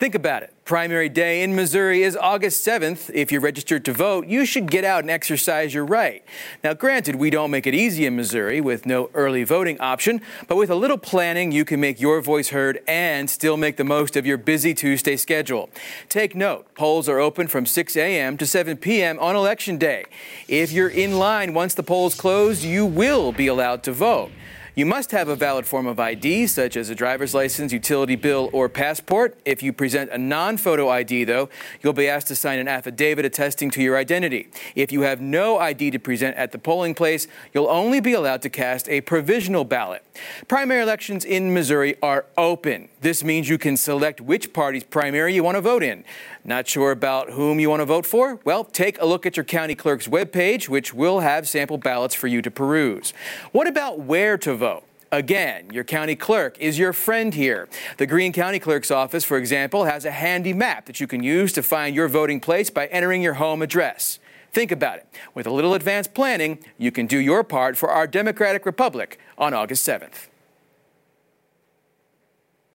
Think about it. Primary day in Missouri is August 7th. If you're registered to vote, you should get out and exercise your right. Now, granted, we don't make it easy in Missouri with no early voting option, but with a little planning, you can make your voice heard and still make the most of your busy Tuesday schedule. Take note, polls are open from 6 a.m. to 7 p.m. on Election Day. If you're in line once the polls close, you will be allowed to vote. You must have a valid form of ID, such as a driver's license, utility bill, or passport. If you present a non photo ID, though, you'll be asked to sign an affidavit attesting to your identity. If you have no ID to present at the polling place, you'll only be allowed to cast a provisional ballot. Primary elections in Missouri are open. This means you can select which party's primary you want to vote in. Not sure about whom you want to vote for? Well, take a look at your county clerk's webpage, which will have sample ballots for you to peruse. What about where to vote? Again, your county clerk is your friend here. The Greene County Clerk's Office, for example, has a handy map that you can use to find your voting place by entering your home address. Think about it. With a little advanced planning, you can do your part for our democratic republic on August 7th.